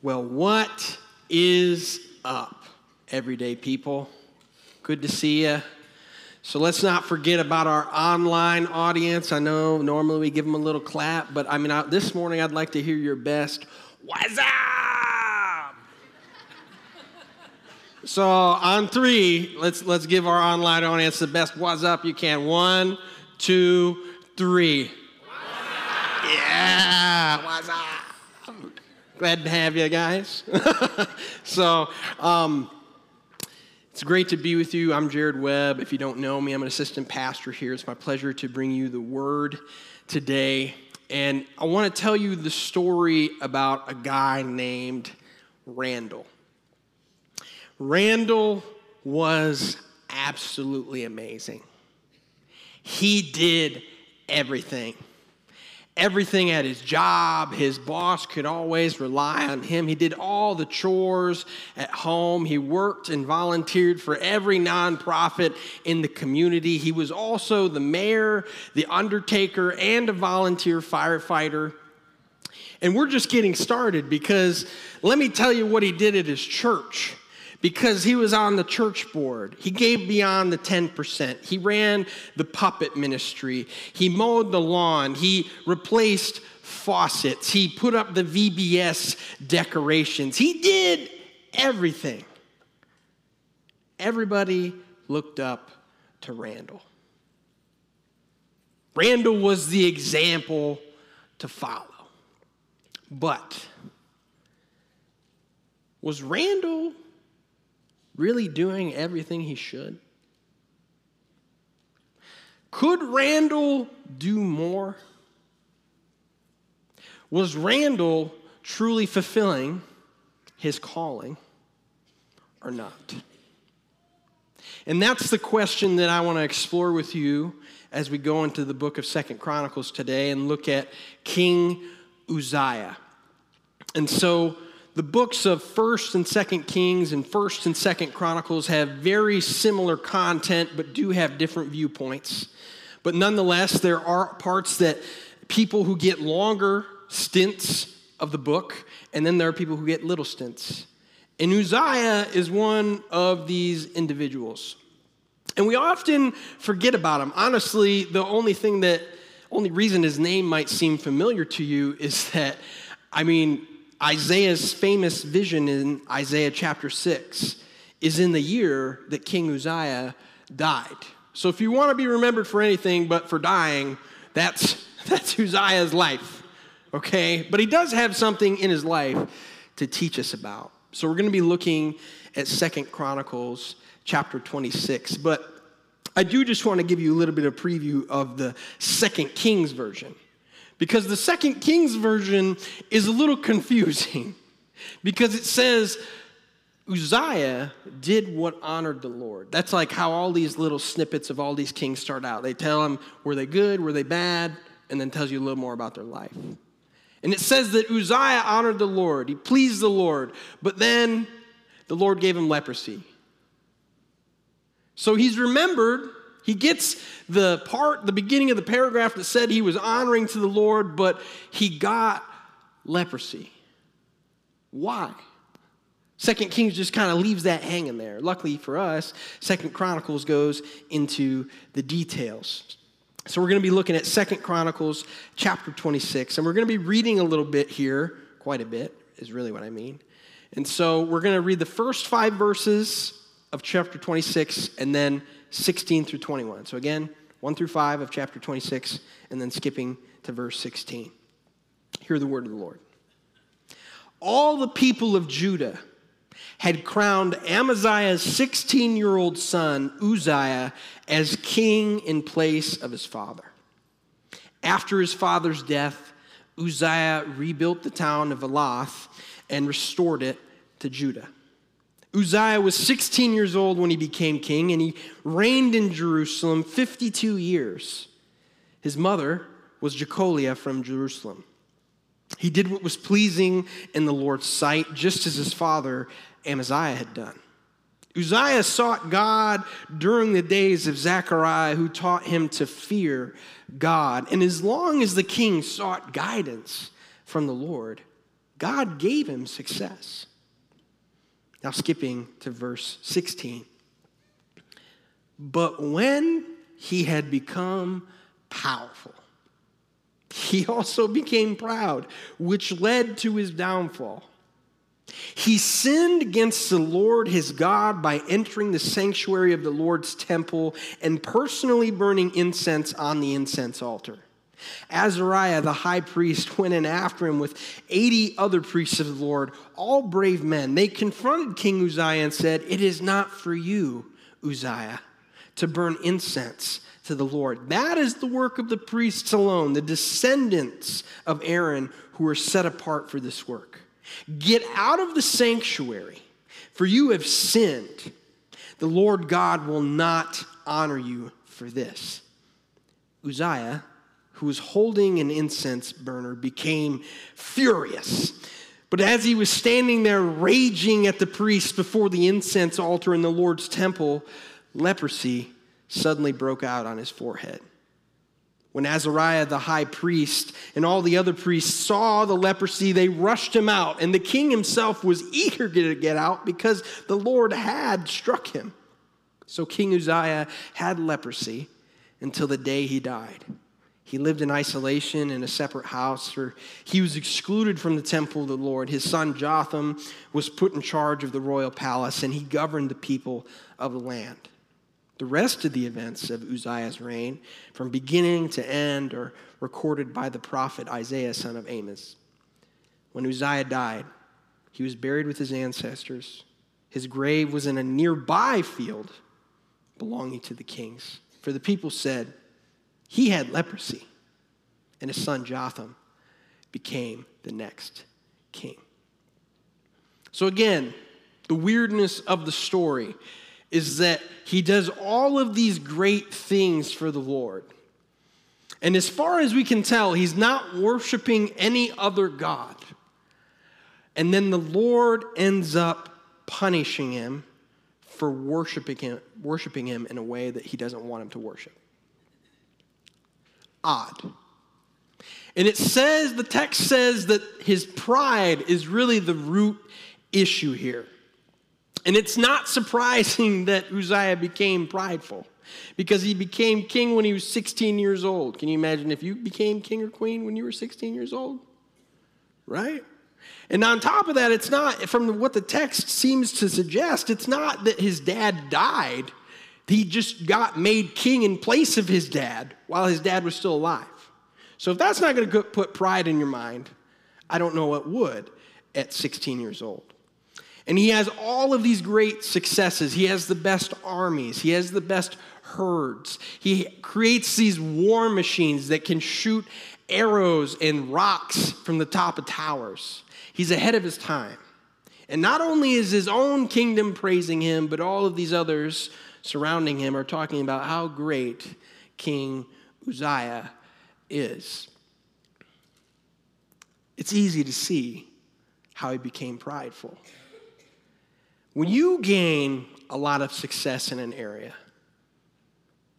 Well, what is up, everyday people? Good to see you. So let's not forget about our online audience. I know normally we give them a little clap, but I mean, I, this morning I'd like to hear your best. What's up? so on three, let's let's give our online audience the best what's up you can. One, two, three. Yeah, what's up? Glad to have you guys. so, um, it's great to be with you. I'm Jared Webb. If you don't know me, I'm an assistant pastor here. It's my pleasure to bring you the word today. And I want to tell you the story about a guy named Randall. Randall was absolutely amazing. He did everything everything at his job. His boss could always rely on him. He did all the chores at home. He worked and volunteered for every nonprofit in the community. He was also the mayor, the undertaker, and a volunteer firefighter. And we're just getting started because let me tell you what he did at his church because he was on the church board. He gave beyond the 10%. He ran the puppet ministry. He mowed the lawn. He replaced faucets. He put up the VBS decorations. He did everything. Everybody looked up to Randall. Randall was the example to follow. But was Randall really doing everything he should? Could Randall do more? Was Randall truly fulfilling his calling or not? And that's the question that I want to explore with you as we go into the book of Second Chronicles today and look at King Uzziah. And so the books of 1st and 2nd Kings and 1st and 2nd Chronicles have very similar content but do have different viewpoints. But nonetheless, there are parts that people who get longer stints of the book, and then there are people who get little stints. And Uzziah is one of these individuals. And we often forget about him. Honestly, the only thing that, only reason his name might seem familiar to you is that, I mean, Isaiah's famous vision in Isaiah chapter 6 is in the year that King Uzziah died. So if you want to be remembered for anything but for dying, that's, that's Uzziah's life, okay? But he does have something in his life to teach us about. So we're going to be looking at Second Chronicles chapter 26. But I do just want to give you a little bit of preview of the Second Kings version. Because the second Kings version is a little confusing because it says Uzziah did what honored the Lord. That's like how all these little snippets of all these kings start out. They tell them, were they good, were they bad, and then tells you a little more about their life. And it says that Uzziah honored the Lord, he pleased the Lord, but then the Lord gave him leprosy. So he's remembered he gets the part, the beginning of the paragraph that said he was honoring to the Lord, but he got leprosy. Why? Second Kings just kind of leaves that hanging there. Luckily for us, Second Chronicles goes into the details. So we're going to be looking at Second Chronicles chapter 26, and we're going to be reading a little bit here, quite a bit is really what I mean. And so we're going to read the first five verses of chapter 26 and then 16 through 21. So again, 1 through 5 of chapter 26, and then skipping to verse 16. Hear the word of the Lord. All the people of Judah had crowned Amaziah's 16 year old son, Uzziah, as king in place of his father. After his father's death, Uzziah rebuilt the town of Elath and restored it to Judah. Uzziah was 16 years old when he became king, and he reigned in Jerusalem 52 years. His mother was Jecoliah from Jerusalem. He did what was pleasing in the Lord's sight, just as his father Amaziah had done. Uzziah sought God during the days of Zechariah, who taught him to fear God. And as long as the king sought guidance from the Lord, God gave him success. Now, skipping to verse 16. But when he had become powerful, he also became proud, which led to his downfall. He sinned against the Lord his God by entering the sanctuary of the Lord's temple and personally burning incense on the incense altar. Azariah, the high priest, went in after him with 80 other priests of the Lord, all brave men. They confronted King Uzziah and said, It is not for you, Uzziah, to burn incense to the Lord. That is the work of the priests alone, the descendants of Aaron who are set apart for this work. Get out of the sanctuary, for you have sinned. The Lord God will not honor you for this. Uzziah, who was holding an incense burner, became furious. But as he was standing there raging at the priest before the incense altar in the Lord's temple, leprosy suddenly broke out on his forehead. When Azariah the high priest and all the other priests saw the leprosy, they rushed him out, and the king himself was eager to get out because the Lord had struck him. So King Uzziah had leprosy until the day he died. He lived in isolation in a separate house, or he was excluded from the temple of the Lord. His son Jotham was put in charge of the royal palace, and he governed the people of the land. The rest of the events of Uzziah's reign, from beginning to end, are recorded by the prophet Isaiah, son of Amos. When Uzziah died, he was buried with his ancestors. His grave was in a nearby field belonging to the kings. For the people said, He had leprosy, and his son Jotham became the next king. So, again, the weirdness of the story is that he does all of these great things for the Lord. And as far as we can tell, he's not worshiping any other God. And then the Lord ends up punishing him for worshiping him, worshiping him in a way that he doesn't want him to worship. Odd. And it says, the text says that his pride is really the root issue here. And it's not surprising that Uzziah became prideful because he became king when he was 16 years old. Can you imagine if you became king or queen when you were 16 years old? Right? And on top of that, it's not, from what the text seems to suggest, it's not that his dad died. He just got made king in place of his dad while his dad was still alive. So if that's not going to put pride in your mind, I don't know what would at 16 years old. And he has all of these great successes. He has the best armies, he has the best herds. He creates these war machines that can shoot arrows and rocks from the top of towers. He's ahead of his time. And not only is his own kingdom praising him, but all of these others surrounding him are talking about how great King Uzziah is. It's easy to see how he became prideful. When you gain a lot of success in an area,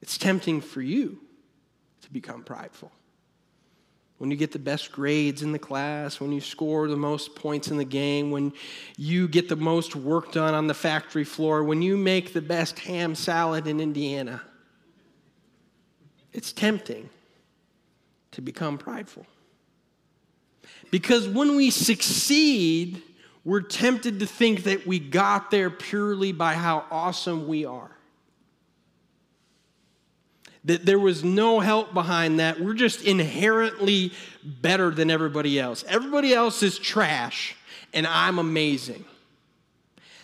it's tempting for you to become prideful. When you get the best grades in the class, when you score the most points in the game, when you get the most work done on the factory floor, when you make the best ham salad in Indiana, it's tempting to become prideful. Because when we succeed, we're tempted to think that we got there purely by how awesome we are. That there was no help behind that. We're just inherently better than everybody else. Everybody else is trash, and I'm amazing.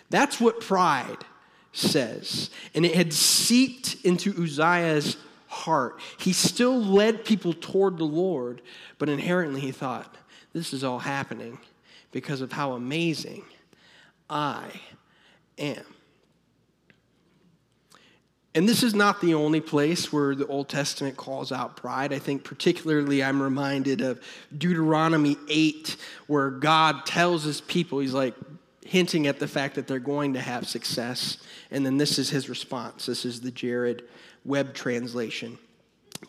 That's what pride says. And it had seeped into Uzziah's heart. He still led people toward the Lord, but inherently he thought, this is all happening because of how amazing I am. And this is not the only place where the Old Testament calls out pride. I think, particularly, I'm reminded of Deuteronomy 8, where God tells his people, he's like hinting at the fact that they're going to have success. And then this is his response. This is the Jared Webb translation.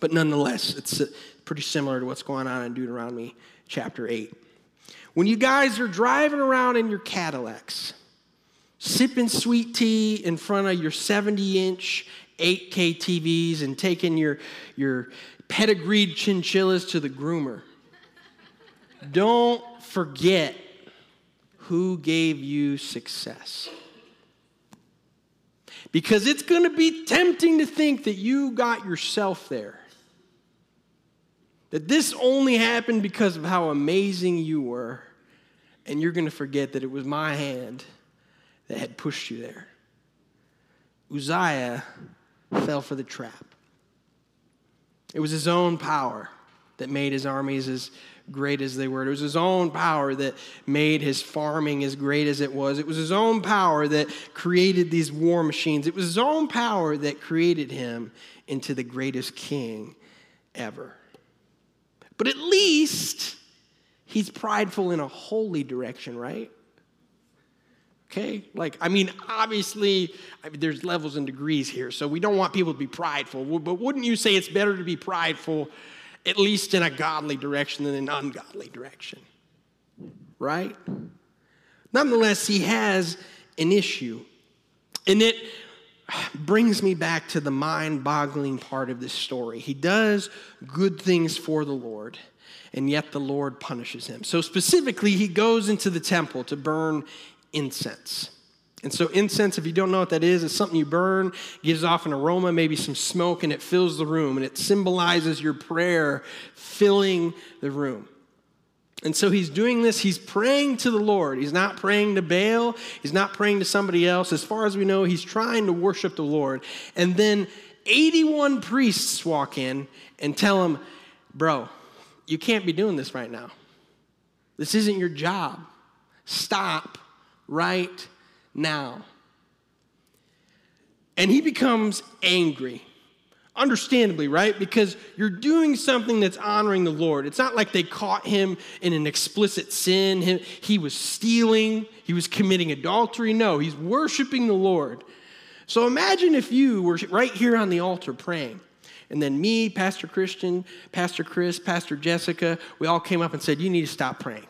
But nonetheless, it's uh, pretty similar to what's going on in Deuteronomy chapter 8. When you guys are driving around in your Cadillacs, sipping sweet tea in front of your 70 inch 8K TVs and taking your, your pedigreed chinchillas to the groomer, don't forget who gave you success. Because it's going to be tempting to think that you got yourself there. That this only happened because of how amazing you were, and you're going to forget that it was my hand that had pushed you there. Uzziah fell for the trap. It was his own power that made his armies as great as they were. It was his own power that made his farming as great as it was. It was his own power that created these war machines. It was his own power that created him into the greatest king ever. But at least he's prideful in a holy direction, right? Okay? Like, I mean, obviously, I mean, there's levels and degrees here, so we don't want people to be prideful. But wouldn't you say it's better to be prideful, at least in a godly direction, than an ungodly direction? Right? Nonetheless, he has an issue. And it brings me back to the mind boggling part of this story. He does good things for the Lord, and yet the Lord punishes him. So, specifically, he goes into the temple to burn incense. And so, incense, if you don't know what that is, it's something you burn, gives off an aroma, maybe some smoke, and it fills the room. And it symbolizes your prayer filling the room. And so he's doing this, he's praying to the Lord. He's not praying to Baal, he's not praying to somebody else. As far as we know, he's trying to worship the Lord. And then 81 priests walk in and tell him, Bro, you can't be doing this right now. This isn't your job. Stop right now. And he becomes angry. Understandably, right? Because you're doing something that's honoring the Lord. It's not like they caught him in an explicit sin. He was stealing, he was committing adultery. No, he's worshiping the Lord. So imagine if you were right here on the altar praying, and then me, Pastor Christian, Pastor Chris, Pastor Jessica, we all came up and said, You need to stop praying.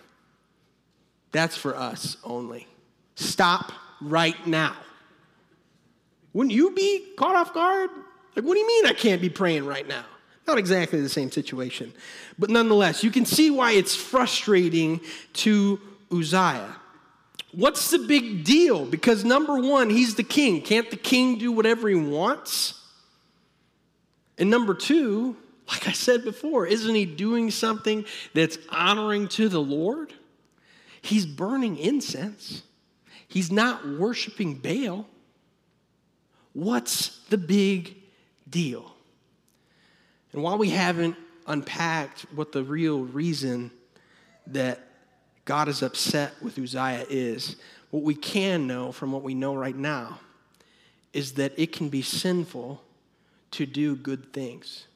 That's for us only. Stop right now. Wouldn't you be caught off guard? Like, what do you mean I can't be praying right now? Not exactly the same situation. But nonetheless, you can see why it's frustrating to Uzziah. What's the big deal? Because number one, he's the king. Can't the king do whatever he wants? And number two, like I said before, isn't he doing something that's honoring to the Lord? He's burning incense. He's not worshiping Baal. What's the big deal? And while we haven't unpacked what the real reason that God is upset with Uzziah is, what we can know from what we know right now is that it can be sinful to do good things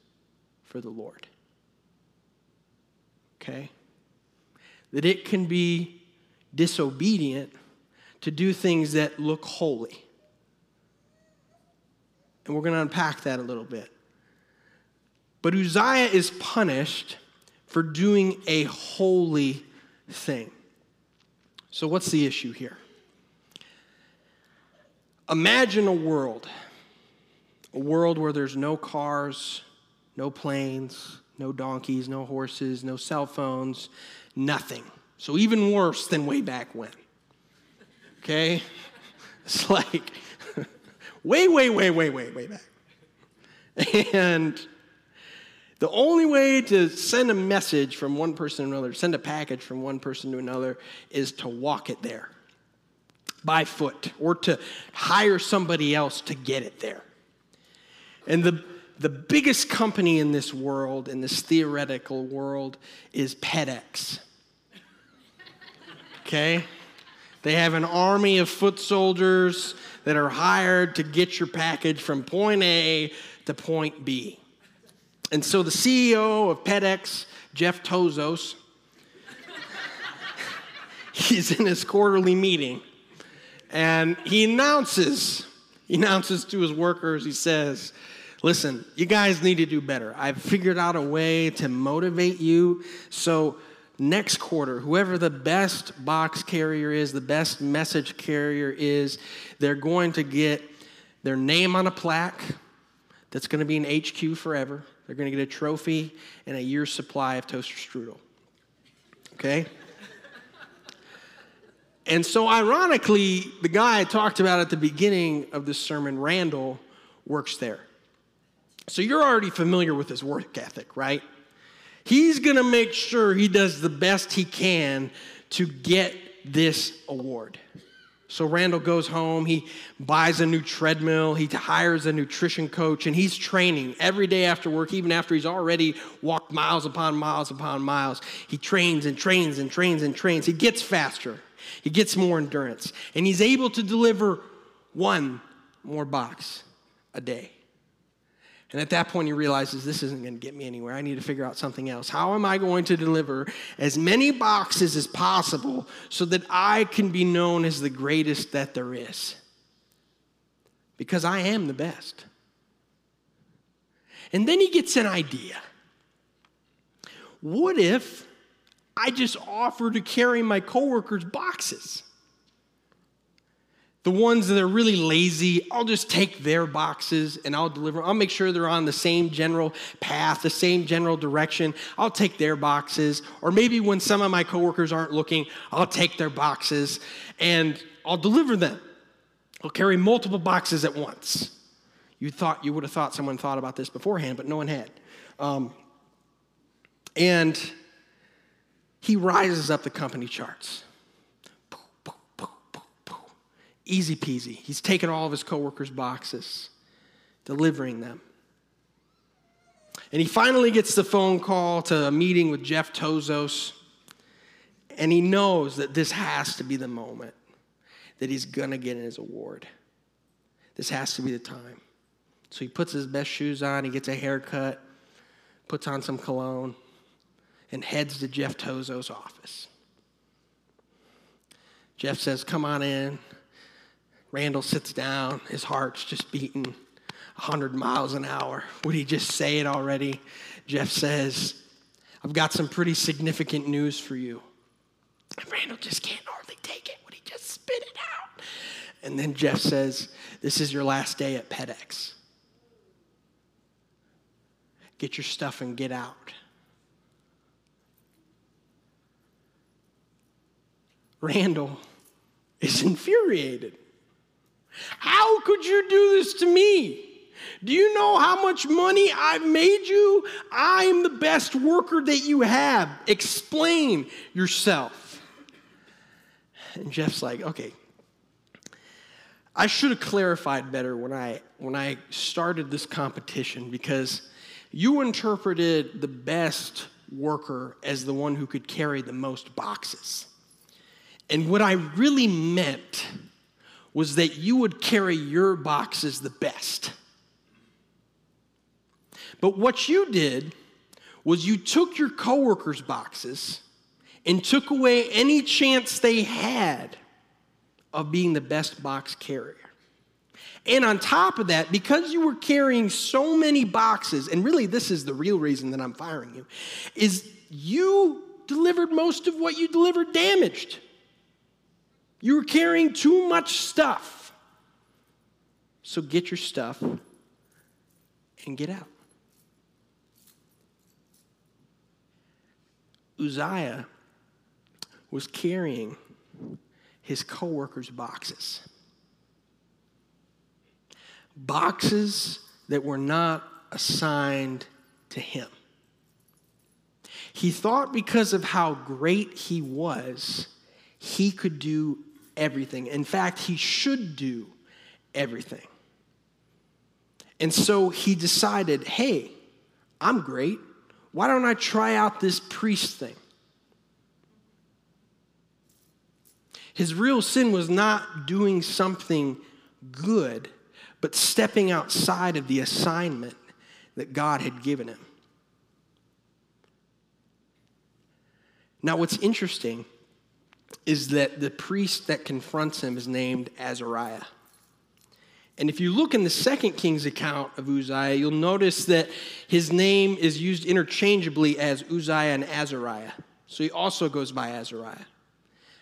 for the Lord. Okay? That it can be disobedient to do things that look holy. And we're going to unpack that a little bit. But Uzziah is punished for doing a holy thing. So, what's the issue here? Imagine a world, a world where there's no cars, no planes, no donkeys, no horses, no cell phones, nothing. So, even worse than way back when okay? It's like way, way, way, way, way, way back. And the only way to send a message from one person to another, send a package from one person to another, is to walk it there by foot or to hire somebody else to get it there. And the, the biggest company in this world, in this theoretical world, is FedEx. Okay? They have an army of foot soldiers that are hired to get your package from point A to point B. And so the CEO of FedEx, Jeff Tozos, he's in his quarterly meeting and he announces, he announces to his workers, he says, Listen, you guys need to do better. I've figured out a way to motivate you. So next quarter, whoever the best box carrier is, the best message carrier is, they're going to get their name on a plaque that's going to be in HQ forever. They're going to get a trophy and a year's supply of toaster strudel. Okay? and so, ironically, the guy I talked about at the beginning of this sermon, Randall, works there. So, you're already familiar with his work ethic, right? He's going to make sure he does the best he can to get this award. So Randall goes home, he buys a new treadmill, he hires a nutrition coach, and he's training every day after work, even after he's already walked miles upon miles upon miles. He trains and trains and trains and trains. He gets faster, he gets more endurance, and he's able to deliver one more box a day. And at that point, he realizes this isn't going to get me anywhere. I need to figure out something else. How am I going to deliver as many boxes as possible so that I can be known as the greatest that there is? Because I am the best. And then he gets an idea. What if I just offer to carry my coworkers' boxes? The ones that are really lazy, I'll just take their boxes and I'll deliver. I'll make sure they're on the same general path, the same general direction. I'll take their boxes. Or maybe when some of my coworkers aren't looking, I'll take their boxes and I'll deliver them. I'll carry multiple boxes at once. You thought you would have thought someone thought about this beforehand, but no one had. Um, and he rises up the company charts. Easy peasy. He's taken all of his coworkers' boxes, delivering them. And he finally gets the phone call to a meeting with Jeff Tozos. And he knows that this has to be the moment that he's going to get his award. This has to be the time. So he puts his best shoes on, he gets a haircut, puts on some cologne, and heads to Jeff Tozos' office. Jeff says, Come on in. Randall sits down, his heart's just beating 100 miles an hour. Would he just say it already? Jeff says, I've got some pretty significant news for you. And Randall just can't hardly take it. Would he just spit it out? And then Jeff says, This is your last day at FedEx. Get your stuff and get out. Randall is infuriated. How could you do this to me? Do you know how much money I've made you? I'm the best worker that you have. Explain yourself. And Jeff's like, okay, I should have clarified better when I when I started this competition because you interpreted the best worker as the one who could carry the most boxes. And what I really meant was that you would carry your boxes the best. But what you did was you took your coworkers' boxes and took away any chance they had of being the best box carrier. And on top of that, because you were carrying so many boxes, and really this is the real reason that I'm firing you, is you delivered most of what you delivered damaged. You were carrying too much stuff. So get your stuff and get out. Uzziah was carrying his co-workers' boxes. Boxes that were not assigned to him. He thought because of how great he was, he could do everything. In fact, he should do everything. And so he decided, hey, I'm great. Why don't I try out this priest thing? His real sin was not doing something good, but stepping outside of the assignment that God had given him. Now, what's interesting is that the priest that confronts him is named Azariah. And if you look in the second king's account of Uzziah, you'll notice that his name is used interchangeably as Uzziah and Azariah. So he also goes by Azariah.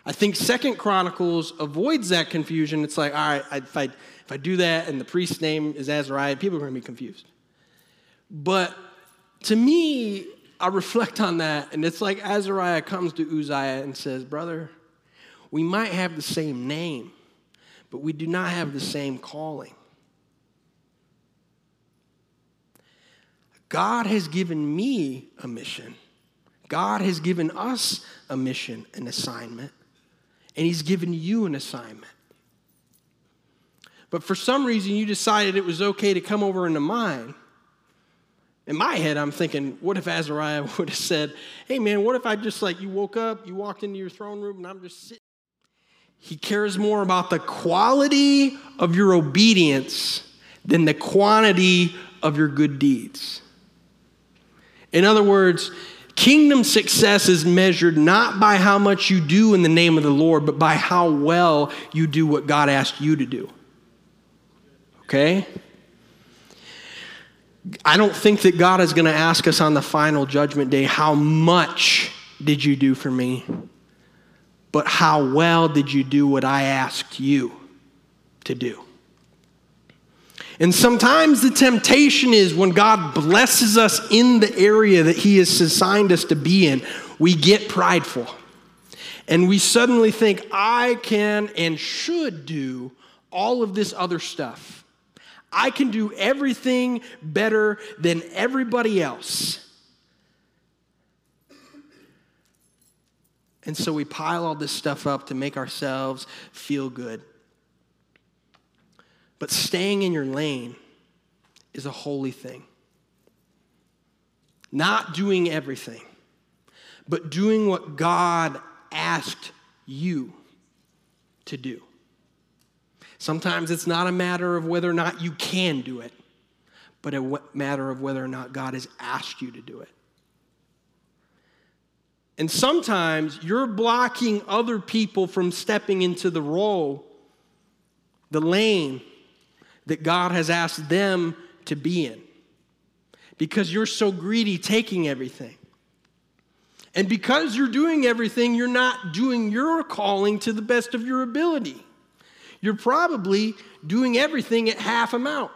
I think Second Chronicles avoids that confusion. It's like, all right, if I, if I do that and the priest's name is Azariah, people are going to be confused. But to me, I reflect on that, and it's like Azariah comes to Uzziah and says, Brother, we might have the same name, but we do not have the same calling. God has given me a mission. God has given us a mission, an assignment, and He's given you an assignment. But for some reason, you decided it was okay to come over into mine. In my head, I'm thinking, what if Azariah would have said, Hey man, what if I just like you woke up, you walked into your throne room, and I'm just sitting? He cares more about the quality of your obedience than the quantity of your good deeds. In other words, kingdom success is measured not by how much you do in the name of the Lord, but by how well you do what God asked you to do. Okay? I don't think that God is going to ask us on the final judgment day, How much did you do for me? But how well did you do what I asked you to do? And sometimes the temptation is when God blesses us in the area that He has assigned us to be in, we get prideful. And we suddenly think, I can and should do all of this other stuff. I can do everything better than everybody else. And so we pile all this stuff up to make ourselves feel good. But staying in your lane is a holy thing. Not doing everything, but doing what God asked you to do. Sometimes it's not a matter of whether or not you can do it, but a matter of whether or not God has asked you to do it. And sometimes you're blocking other people from stepping into the role, the lane that God has asked them to be in because you're so greedy taking everything. And because you're doing everything, you're not doing your calling to the best of your ability. You're probably doing everything at half amount.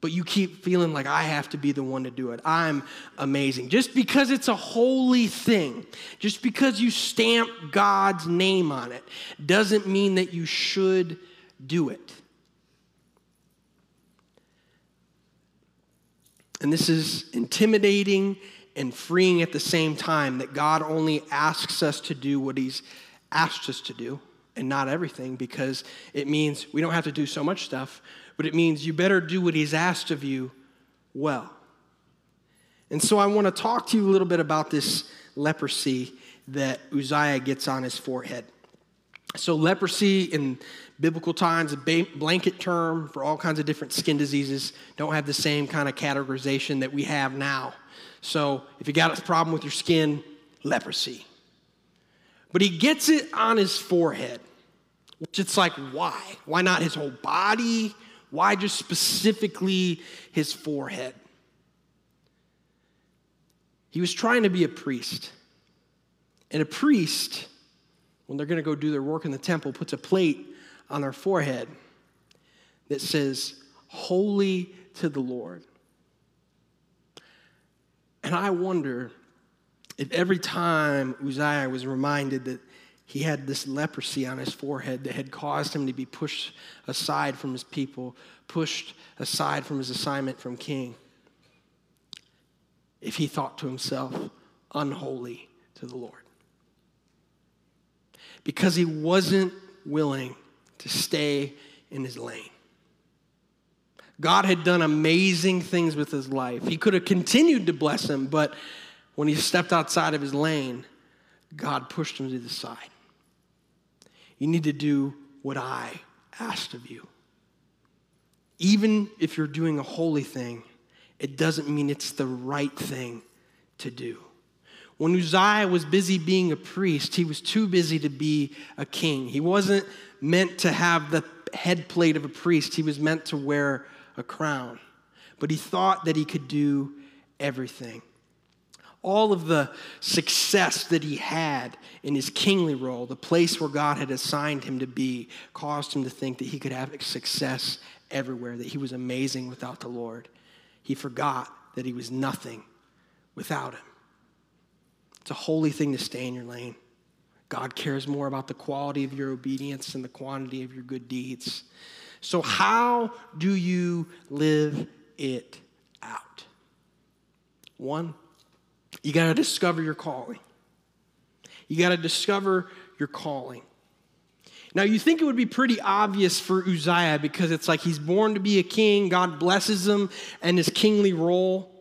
But you keep feeling like I have to be the one to do it. I'm amazing. Just because it's a holy thing, just because you stamp God's name on it, doesn't mean that you should do it. And this is intimidating and freeing at the same time that God only asks us to do what He's asked us to do and not everything because it means we don't have to do so much stuff, but it means you better do what He's asked of you well. And so I want to talk to you a little bit about this leprosy that Uzziah gets on his forehead. So, leprosy in biblical times, a blanket term for all kinds of different skin diseases, don't have the same kind of categorization that we have now. So, if you got a problem with your skin, leprosy. But he gets it on his forehead, which it's like, why? Why not his whole body? Why just specifically his forehead? He was trying to be a priest. And a priest when they're going to go do their work in the temple, puts a plate on their forehead that says, Holy to the Lord. And I wonder if every time Uzziah was reminded that he had this leprosy on his forehead that had caused him to be pushed aside from his people, pushed aside from his assignment from king, if he thought to himself, unholy to the Lord because he wasn't willing to stay in his lane. God had done amazing things with his life. He could have continued to bless him, but when he stepped outside of his lane, God pushed him to the side. You need to do what I asked of you. Even if you're doing a holy thing, it doesn't mean it's the right thing to do. When Uzziah was busy being a priest, he was too busy to be a king. He wasn't meant to have the head plate of a priest, he was meant to wear a crown. But he thought that he could do everything. All of the success that he had in his kingly role, the place where God had assigned him to be, caused him to think that he could have success everywhere, that he was amazing without the Lord. He forgot that he was nothing without him. It's a holy thing to stay in your lane. God cares more about the quality of your obedience than the quantity of your good deeds. So, how do you live it out? One, you got to discover your calling. You got to discover your calling. Now, you think it would be pretty obvious for Uzziah because it's like he's born to be a king, God blesses him and his kingly role.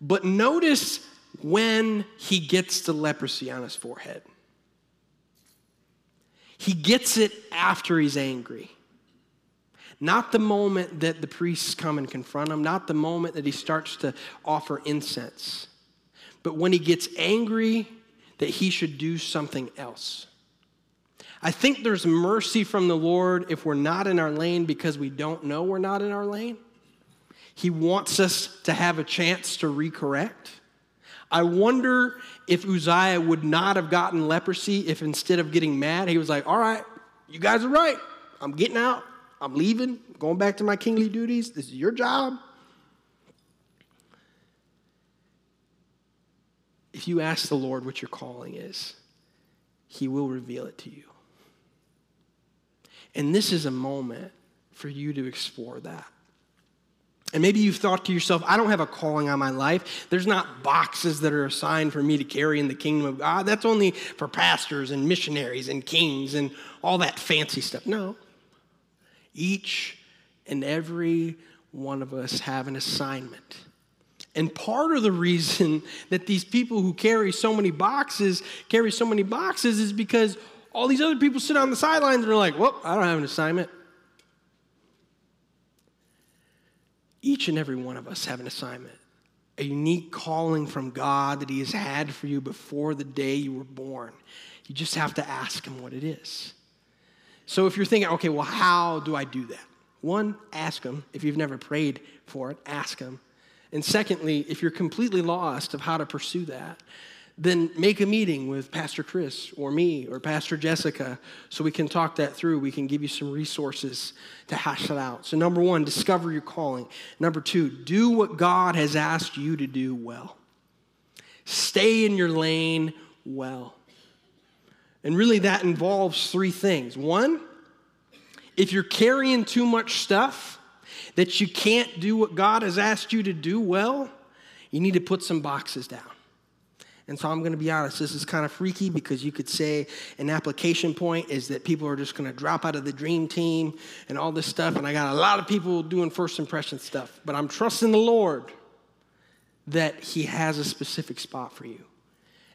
But notice when he gets the leprosy on his forehead. He gets it after he's angry. Not the moment that the priests come and confront him, not the moment that he starts to offer incense, but when he gets angry that he should do something else. I think there's mercy from the Lord if we're not in our lane because we don't know we're not in our lane. He wants us to have a chance to recorrect. I wonder if Uzziah would not have gotten leprosy if instead of getting mad, he was like, All right, you guys are right. I'm getting out. I'm leaving. Going back to my kingly duties. This is your job. If you ask the Lord what your calling is, he will reveal it to you. And this is a moment for you to explore that. And maybe you've thought to yourself, I don't have a calling on my life. There's not boxes that are assigned for me to carry in the kingdom of God. That's only for pastors and missionaries and kings and all that fancy stuff. No. Each and every one of us have an assignment. And part of the reason that these people who carry so many boxes carry so many boxes is because all these other people sit on the sidelines and are like, well, I don't have an assignment. Each and every one of us have an assignment, a unique calling from God that He has had for you before the day you were born. You just have to ask Him what it is. So if you're thinking, okay, well, how do I do that? One, ask Him. If you've never prayed for it, ask Him. And secondly, if you're completely lost of how to pursue that, then make a meeting with Pastor Chris or me or Pastor Jessica so we can talk that through. We can give you some resources to hash it out. So, number one, discover your calling. Number two, do what God has asked you to do well. Stay in your lane well. And really, that involves three things. One, if you're carrying too much stuff that you can't do what God has asked you to do well, you need to put some boxes down. And so I'm going to be honest, this is kind of freaky because you could say an application point is that people are just going to drop out of the dream team and all this stuff. And I got a lot of people doing first impression stuff, but I'm trusting the Lord that He has a specific spot for you.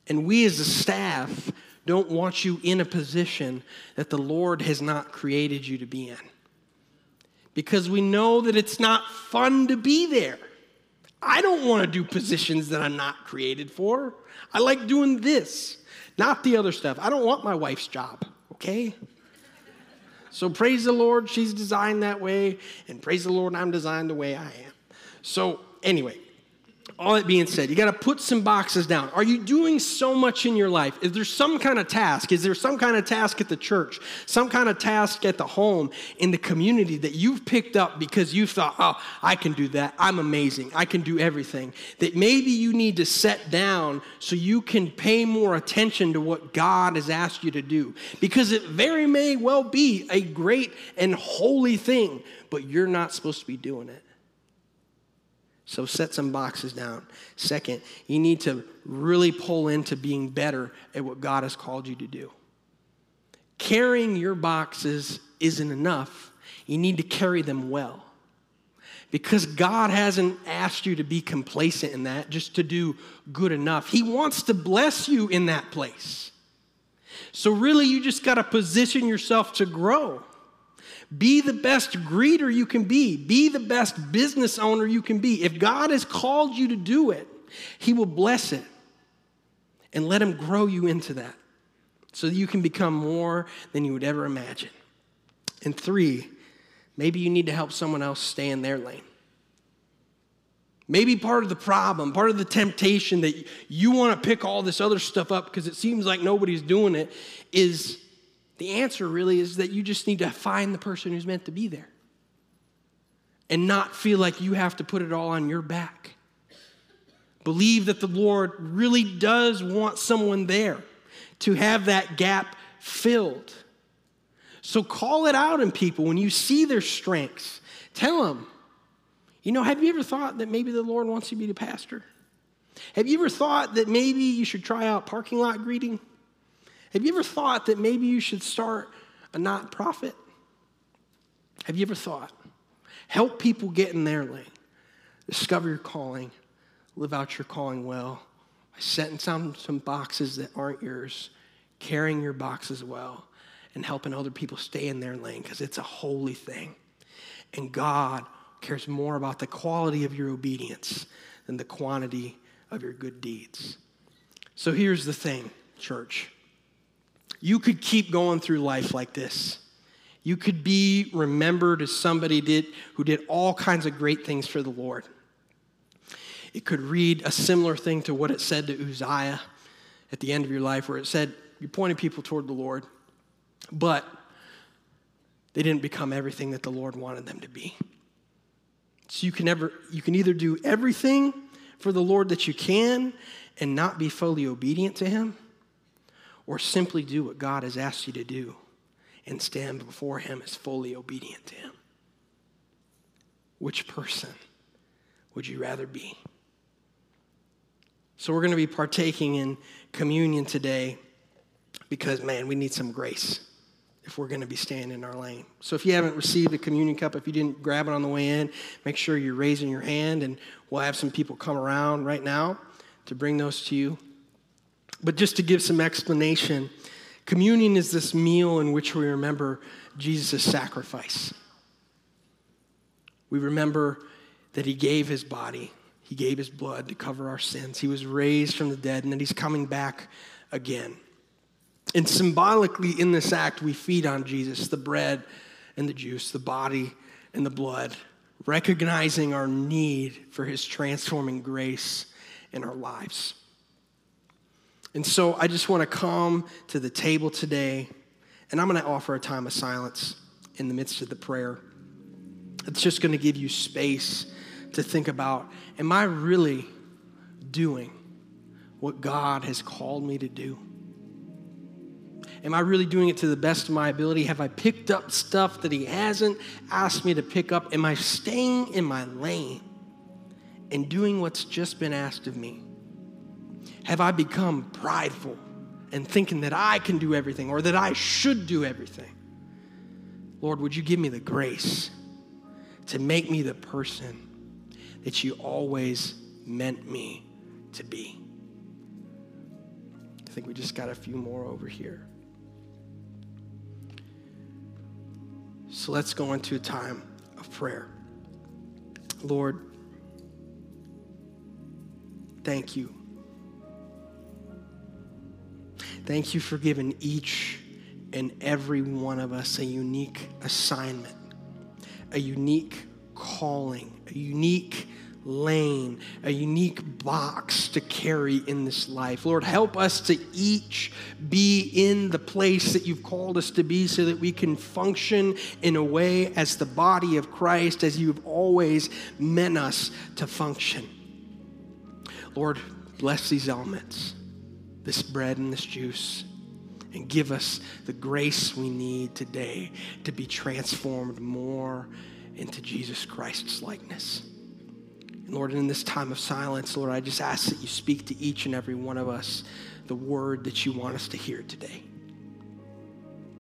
And we as a staff don't want you in a position that the Lord has not created you to be in. Because we know that it's not fun to be there. I don't want to do positions that I'm not created for. I like doing this, not the other stuff. I don't want my wife's job, okay? So praise the Lord, she's designed that way, and praise the Lord, I'm designed the way I am. So, anyway, all that being said, you got to put some boxes down. Are you doing so much in your life? Is there some kind of task? Is there some kind of task at the church, some kind of task at the home, in the community that you've picked up because you thought, oh, I can do that. I'm amazing. I can do everything. That maybe you need to set down so you can pay more attention to what God has asked you to do. Because it very may well be a great and holy thing, but you're not supposed to be doing it. So set some boxes down. Second, you need to really pull into being better at what God has called you to do. Carrying your boxes isn't enough. You need to carry them well. Because God hasn't asked you to be complacent in that, just to do good enough. He wants to bless you in that place. So, really, you just got to position yourself to grow. Be the best greeter you can be. Be the best business owner you can be. If God has called you to do it, He will bless it and let Him grow you into that so that you can become more than you would ever imagine. And three, maybe you need to help someone else stay in their lane. Maybe part of the problem, part of the temptation that you want to pick all this other stuff up because it seems like nobody's doing it is the answer really is that you just need to find the person who's meant to be there and not feel like you have to put it all on your back. Believe that the Lord really does want someone there to have that gap filled. So call it out in people when you see their strengths. Tell them, you know, have you ever thought that maybe the Lord wants you to be the pastor? Have you ever thought that maybe you should try out parking lot greeting? Have you ever thought that maybe you should start a nonprofit? Have you ever thought? Help people get in their lane, discover your calling, live out your calling well by setting some, some boxes that aren't yours, carrying your boxes well, and helping other people stay in their lane because it's a holy thing. And God cares more about the quality of your obedience than the quantity of your good deeds. So here's the thing, church. You could keep going through life like this. You could be remembered as somebody did, who did all kinds of great things for the Lord. It could read a similar thing to what it said to Uzziah at the end of your life, where it said, You're pointing people toward the Lord, but they didn't become everything that the Lord wanted them to be. So you can ever you can either do everything for the Lord that you can and not be fully obedient to him or simply do what God has asked you to do and stand before him as fully obedient to him. Which person would you rather be? So we're going to be partaking in communion today because man, we need some grace if we're going to be staying in our lane. So if you haven't received the communion cup, if you didn't grab it on the way in, make sure you're raising your hand, and we'll have some people come around right now to bring those to you. But just to give some explanation, communion is this meal in which we remember Jesus' sacrifice. We remember that he gave his body, he gave his blood to cover our sins. He was raised from the dead, and that he's coming back again. And symbolically, in this act, we feed on Jesus, the bread and the juice, the body and the blood, recognizing our need for his transforming grace in our lives. And so I just want to come to the table today, and I'm going to offer a time of silence in the midst of the prayer. It's just going to give you space to think about Am I really doing what God has called me to do? Am I really doing it to the best of my ability? Have I picked up stuff that He hasn't asked me to pick up? Am I staying in my lane and doing what's just been asked of me? Have I become prideful and thinking that I can do everything or that I should do everything? Lord, would you give me the grace to make me the person that you always meant me to be? I think we just got a few more over here. So let's go into a time of prayer. Lord, thank you. Thank you for giving each and every one of us a unique assignment, a unique calling, a unique lane, a unique box to carry in this life. Lord, help us to each be in the place that you've called us to be so that we can function in a way as the body of Christ, as you've always meant us to function. Lord, bless these elements, this bread and this juice. And give us the grace we need today to be transformed more into Jesus Christ's likeness. Lord, in this time of silence, Lord, I just ask that you speak to each and every one of us the word that you want us to hear today.